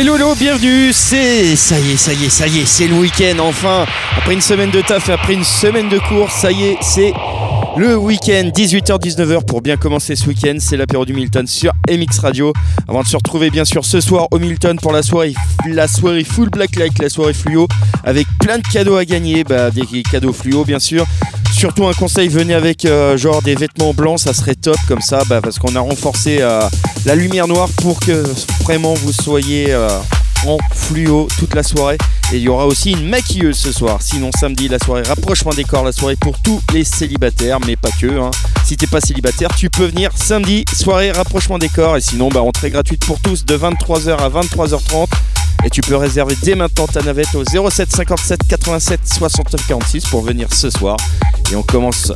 Hello, hello, bienvenue, c'est... Ça y est, ça y est, ça y est, c'est le week-end, enfin. Après une semaine de taf après une semaine de cours, ça y est, c'est le week-end, 18h-19h pour bien commencer ce week-end, c'est l'apéro du Milton sur MX Radio. Avant de se retrouver bien sûr ce soir au Milton pour la soirée, la soirée full black light, la soirée fluo, avec plein de cadeaux à gagner, bah, des cadeaux fluo bien sûr. Surtout un conseil, venez avec euh, genre des vêtements blancs, ça serait top comme ça, bah, parce qu'on a renforcé euh, la lumière noire pour que vraiment vous soyez euh, en fluo toute la soirée. Et il y aura aussi une maquilleuse ce soir. Sinon samedi, la soirée rapprochement des corps, la soirée pour tous les célibataires, mais pas que. Hein. Si t'es pas célibataire, tu peux venir samedi, soirée rapprochement des corps. Et sinon, bah, entrée gratuite pour tous de 23h à 23h30. Et tu peux réserver dès maintenant ta navette au 07 57 87 69 46 pour venir ce soir. Et on commence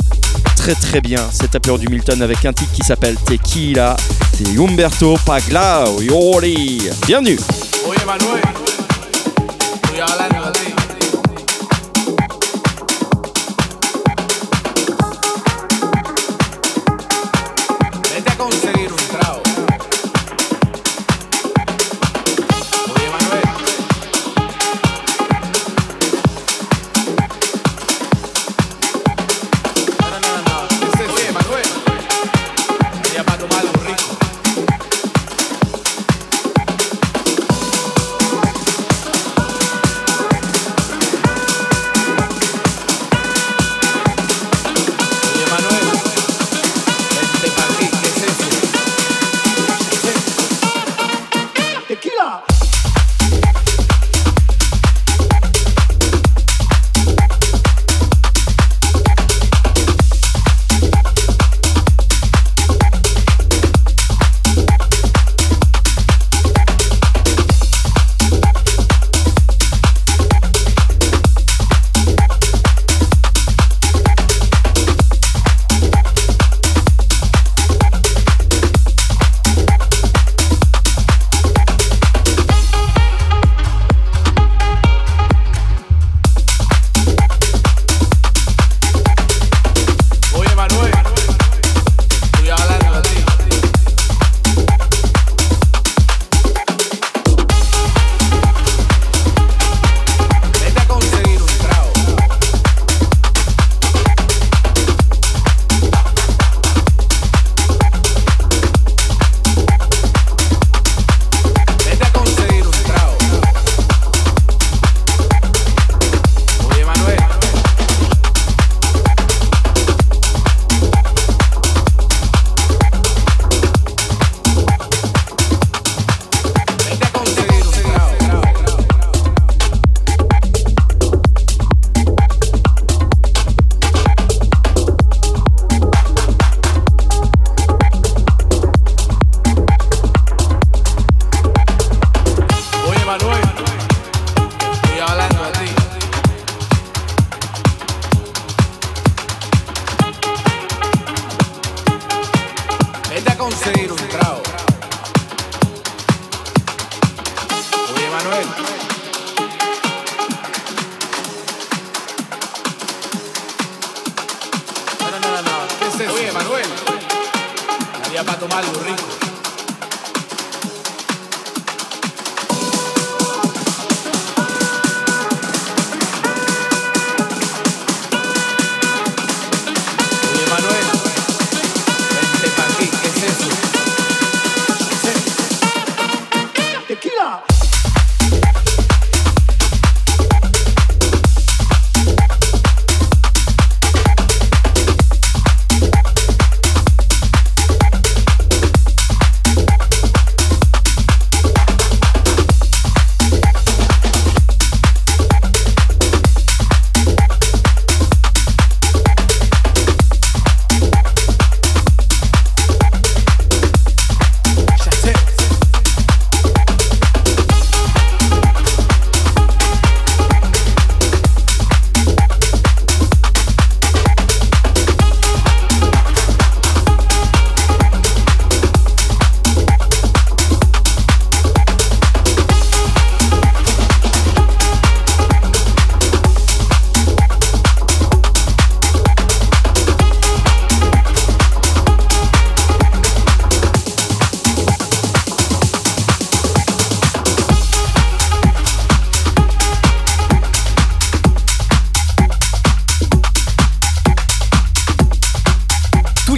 très très bien cet apéro du Milton avec un titre qui s'appelle Tequila. C'est Umberto Pagliaioli. Bienvenue. you all I know.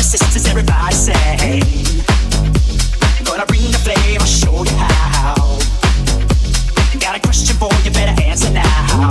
Brothers, sisters, everybody Gonna bring the flame, I'll show you how. Got a question for you, better answer now.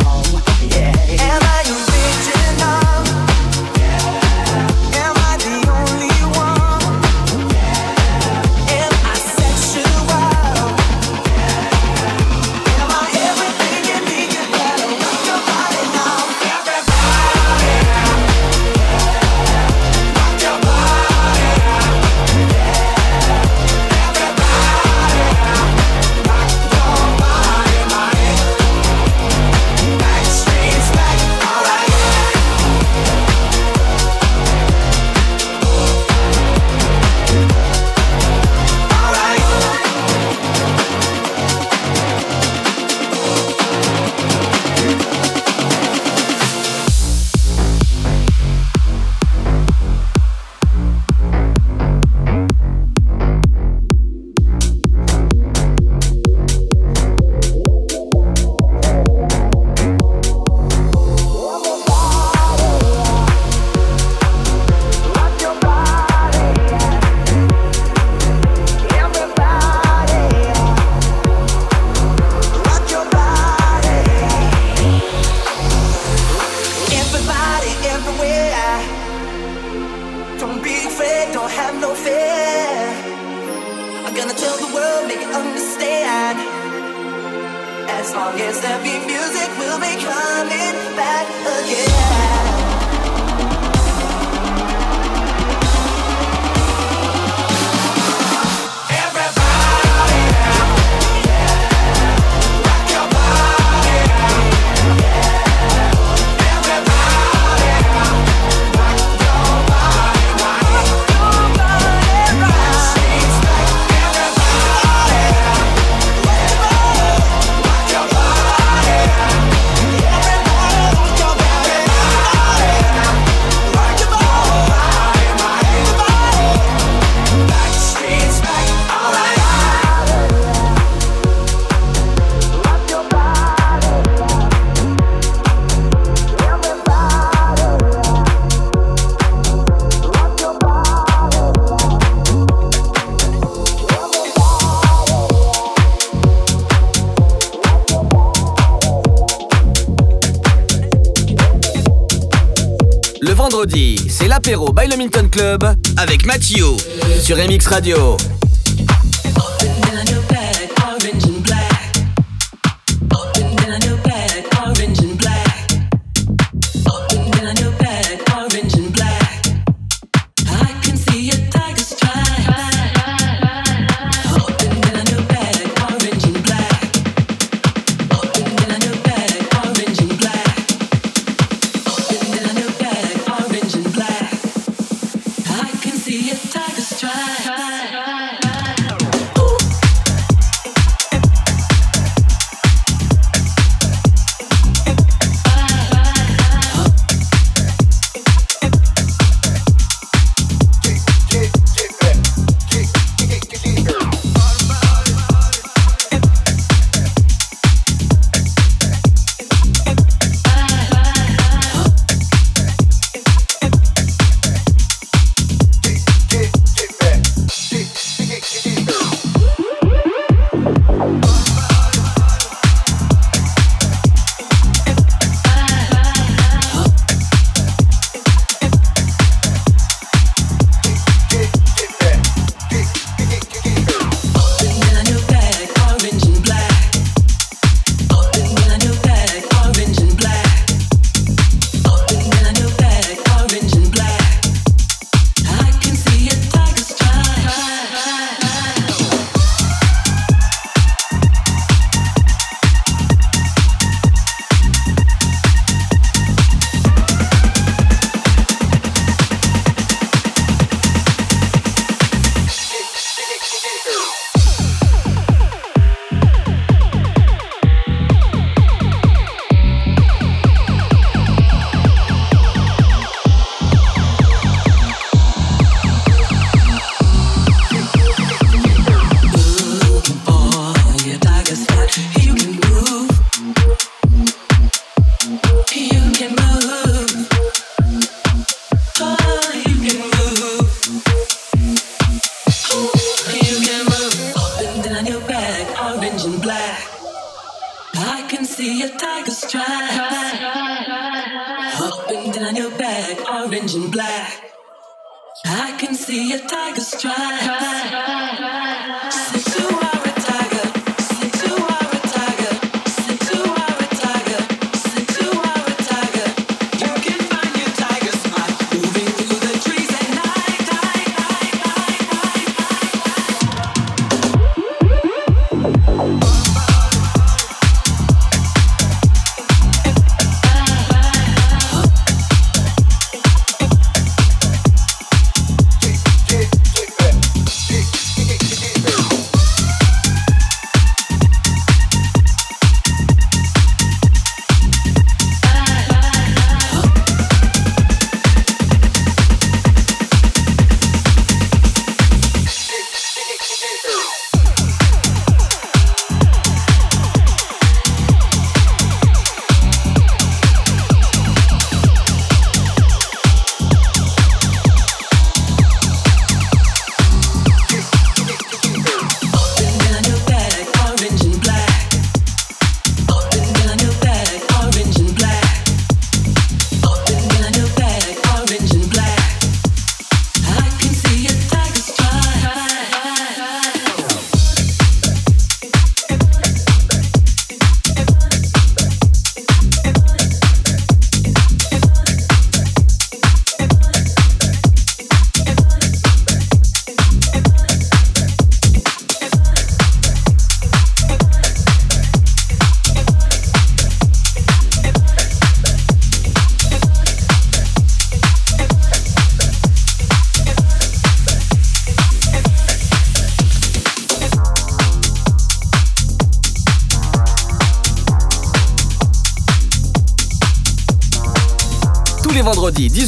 L'apéro by le Minton Club avec Mathieu sur MX Radio.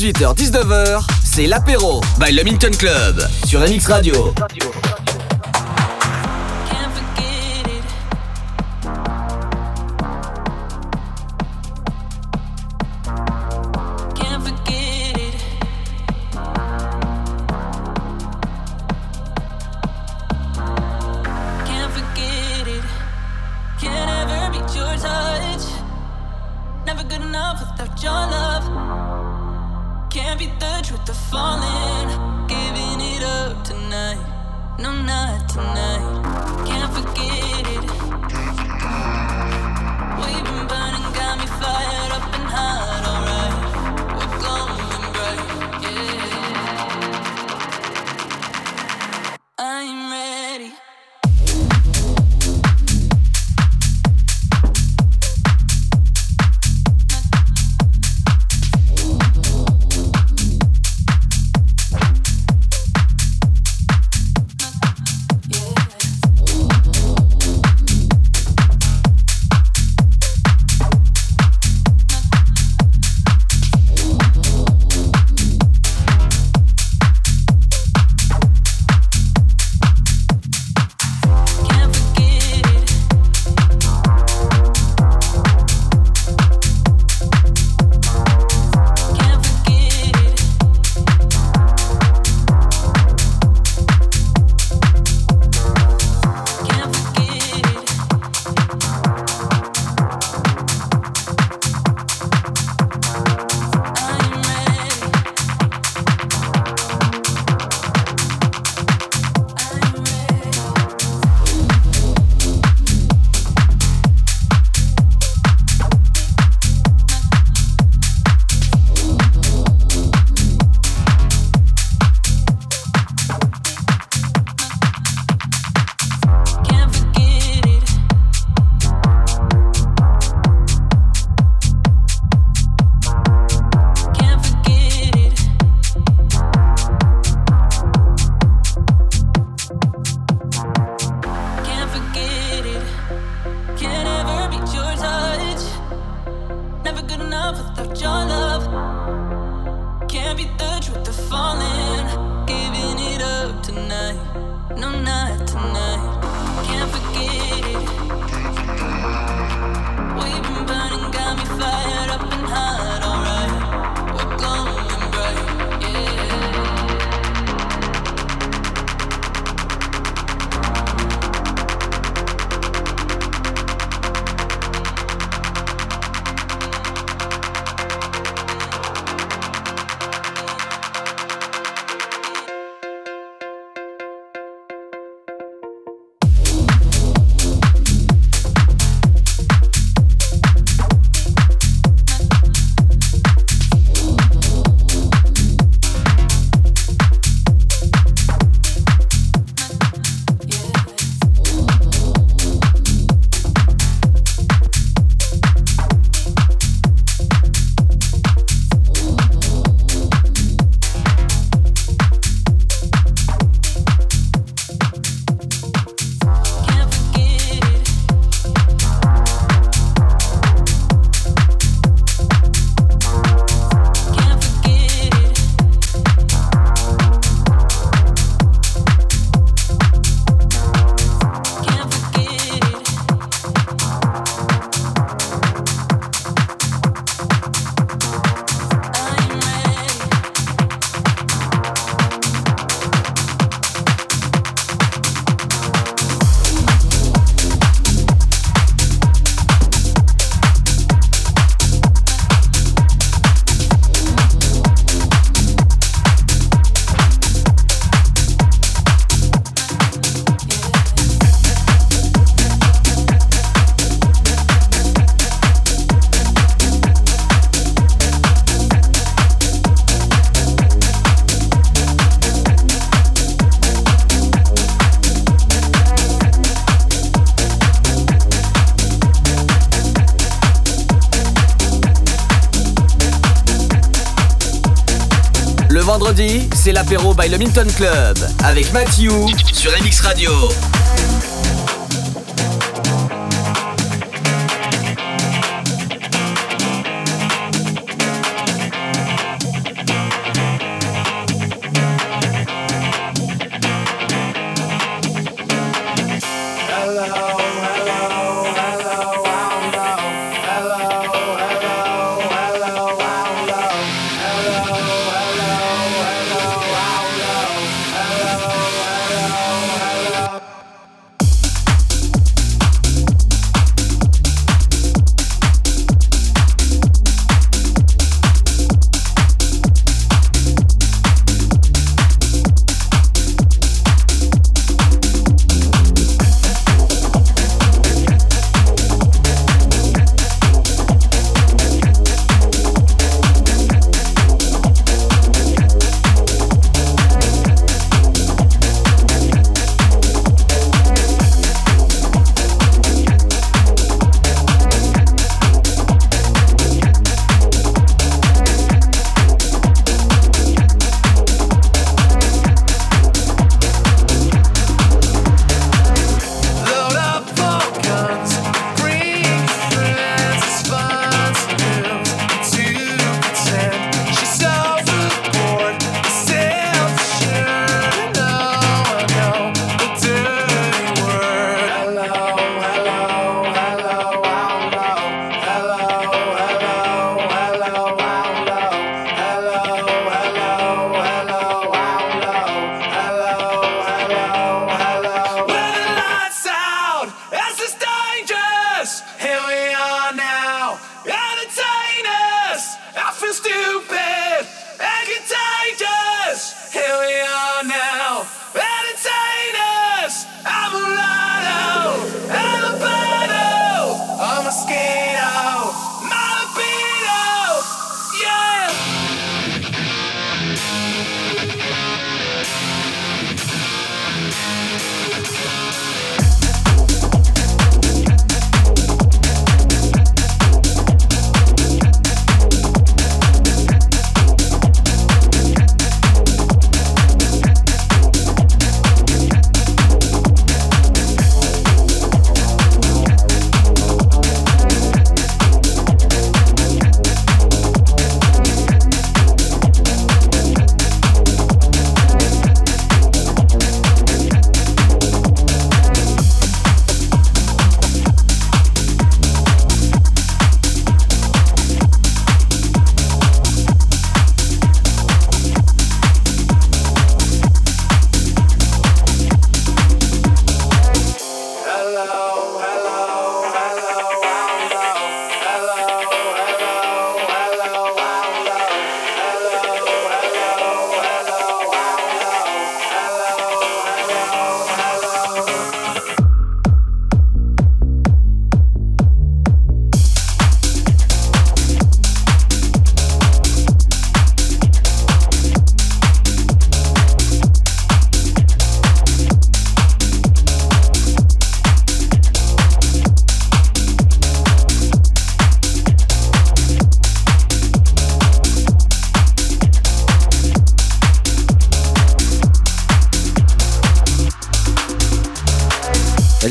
18h-19h, c'est l'apéro by Le Minton Club sur MX Radio. C'est l'apéro by le Minton Club avec Mathieu sur MX Radio.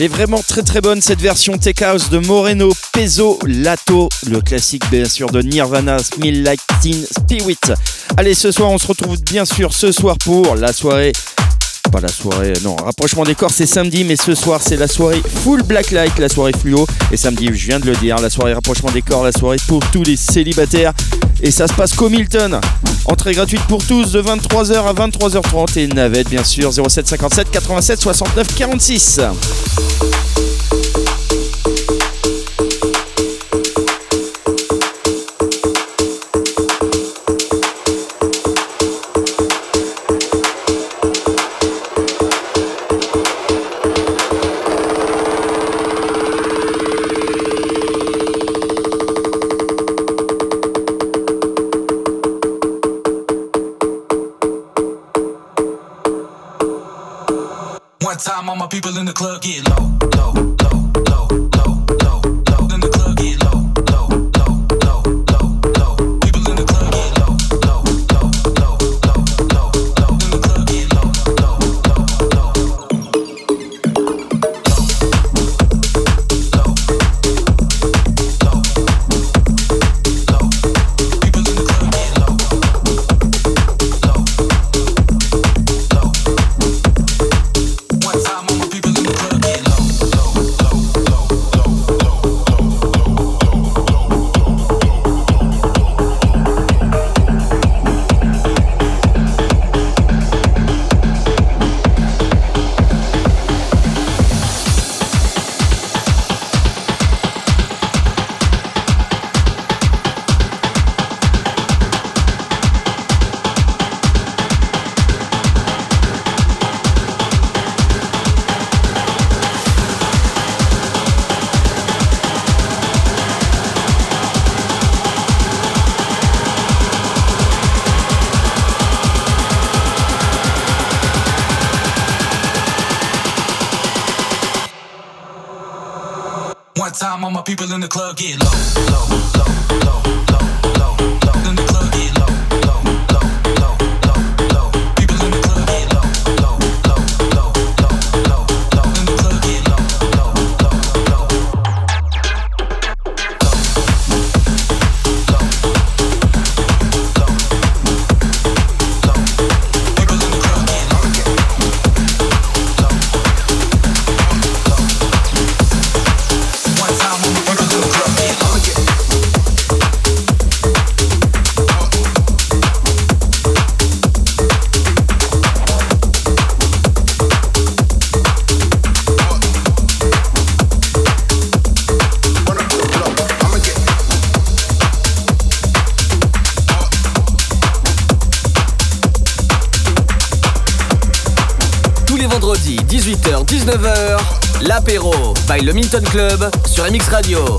Elle est vraiment très très bonne cette version Tech House de Moreno Peso Lato, le classique bien sûr de Nirvana, Smell Like Teen Spirit. Allez, ce soir on se retrouve bien sûr ce soir pour la soirée pas la soirée, non, rapprochement des corps c'est samedi, mais ce soir c'est la soirée full black light, la soirée fluo. Et samedi, je viens de le dire, la soirée rapprochement des corps, la soirée pour tous les célibataires. Et ça se passe qu'au Milton. Entrée gratuite pour tous de 23h à 23h30 et navette bien sûr 0757 87 69 46. People in the club get low, 19h, l'apéro by le Milton Club sur MX Radio.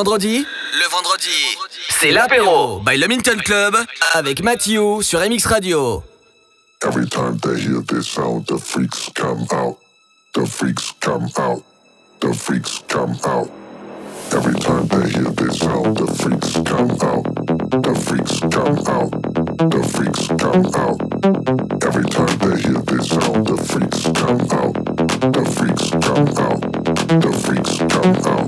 vendredi Le vendredi, c'est l'apéro by Le Minton Club avec Mathieu sur MX Radio. Every time they hear this sound, the freaks come out. The freaks come out. The freaks come out. Every time they hear this sound, the freaks come out. The freaks come out. The freaks come out. Every time they hear this sound, the freaks come out. The freaks come out. The freaks come out.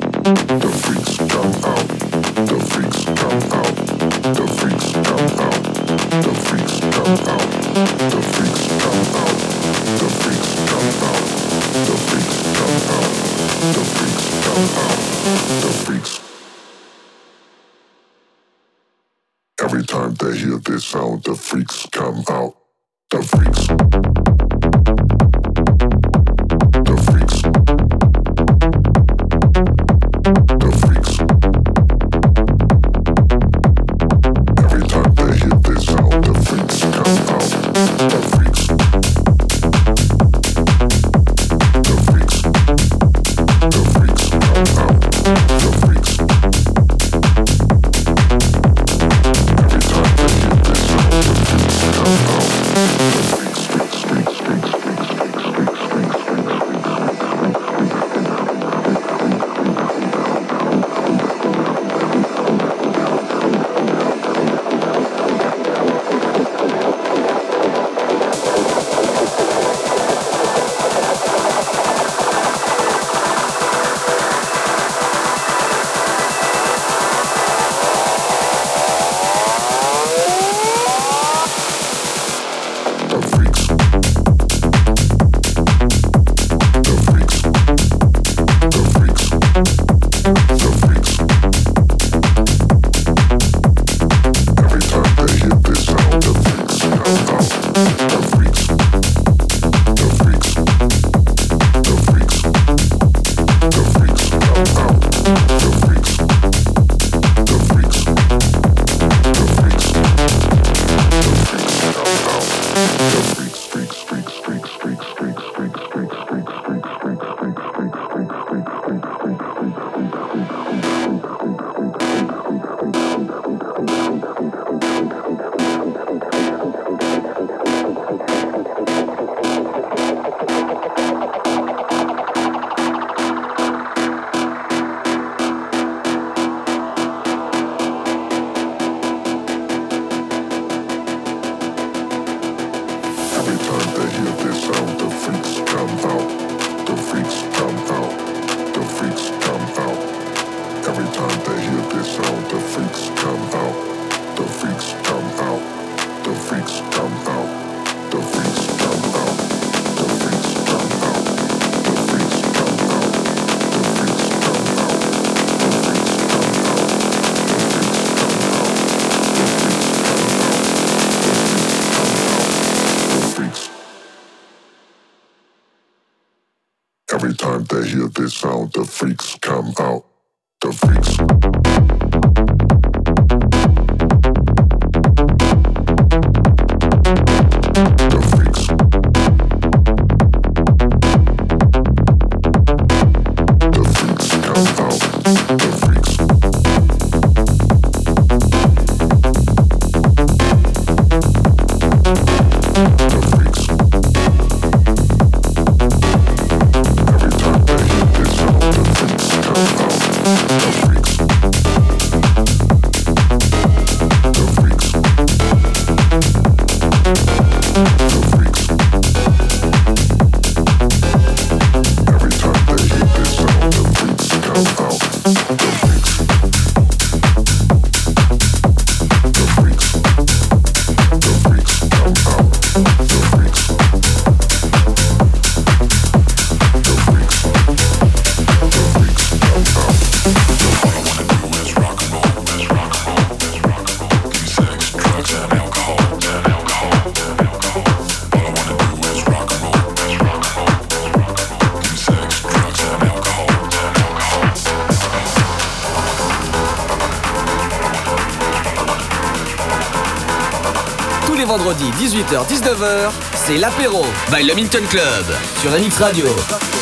L'apéro by le Club sur MX Radio.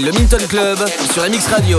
Le Minton Club sur MX Radio.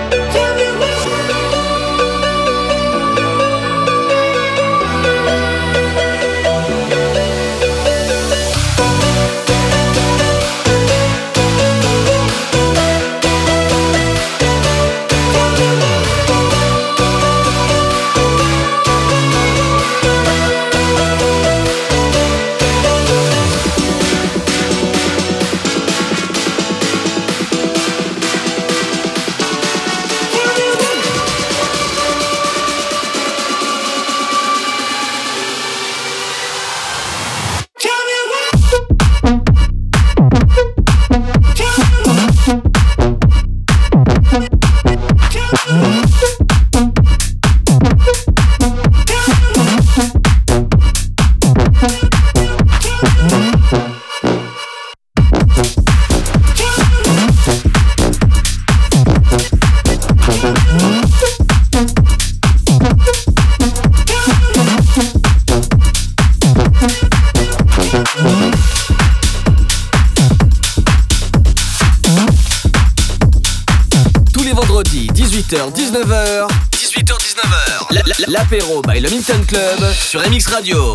19h. L'apéro by le Minton Club sur MX Radio.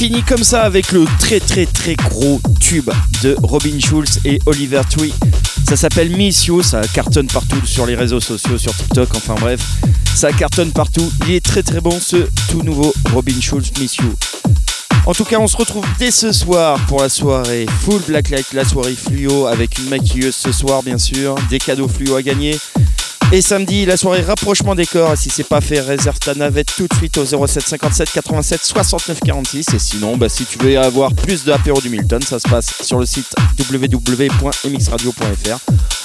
Finit comme ça avec le très très très gros tube de Robin Schulz et Oliver Tree. Ça s'appelle Miss You, ça cartonne partout sur les réseaux sociaux, sur TikTok, enfin bref, ça cartonne partout. Il est très très bon ce tout nouveau Robin Schulz Miss You. En tout cas, on se retrouve dès ce soir pour la soirée Full Black Light, la soirée fluo avec une maquilleuse ce soir, bien sûr, des cadeaux fluo à gagner. Et samedi, la soirée rapprochement des corps. Si c'est pas fait, réserve ta navette tout de suite au 07 57 87 69 46. Et sinon, bah, si tu veux avoir plus de apéro du Milton, ça se passe sur le site www.mxradio.fr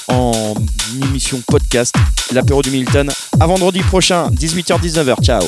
en émission podcast. L'apéro du Milton à vendredi prochain, 18h-19h. Ciao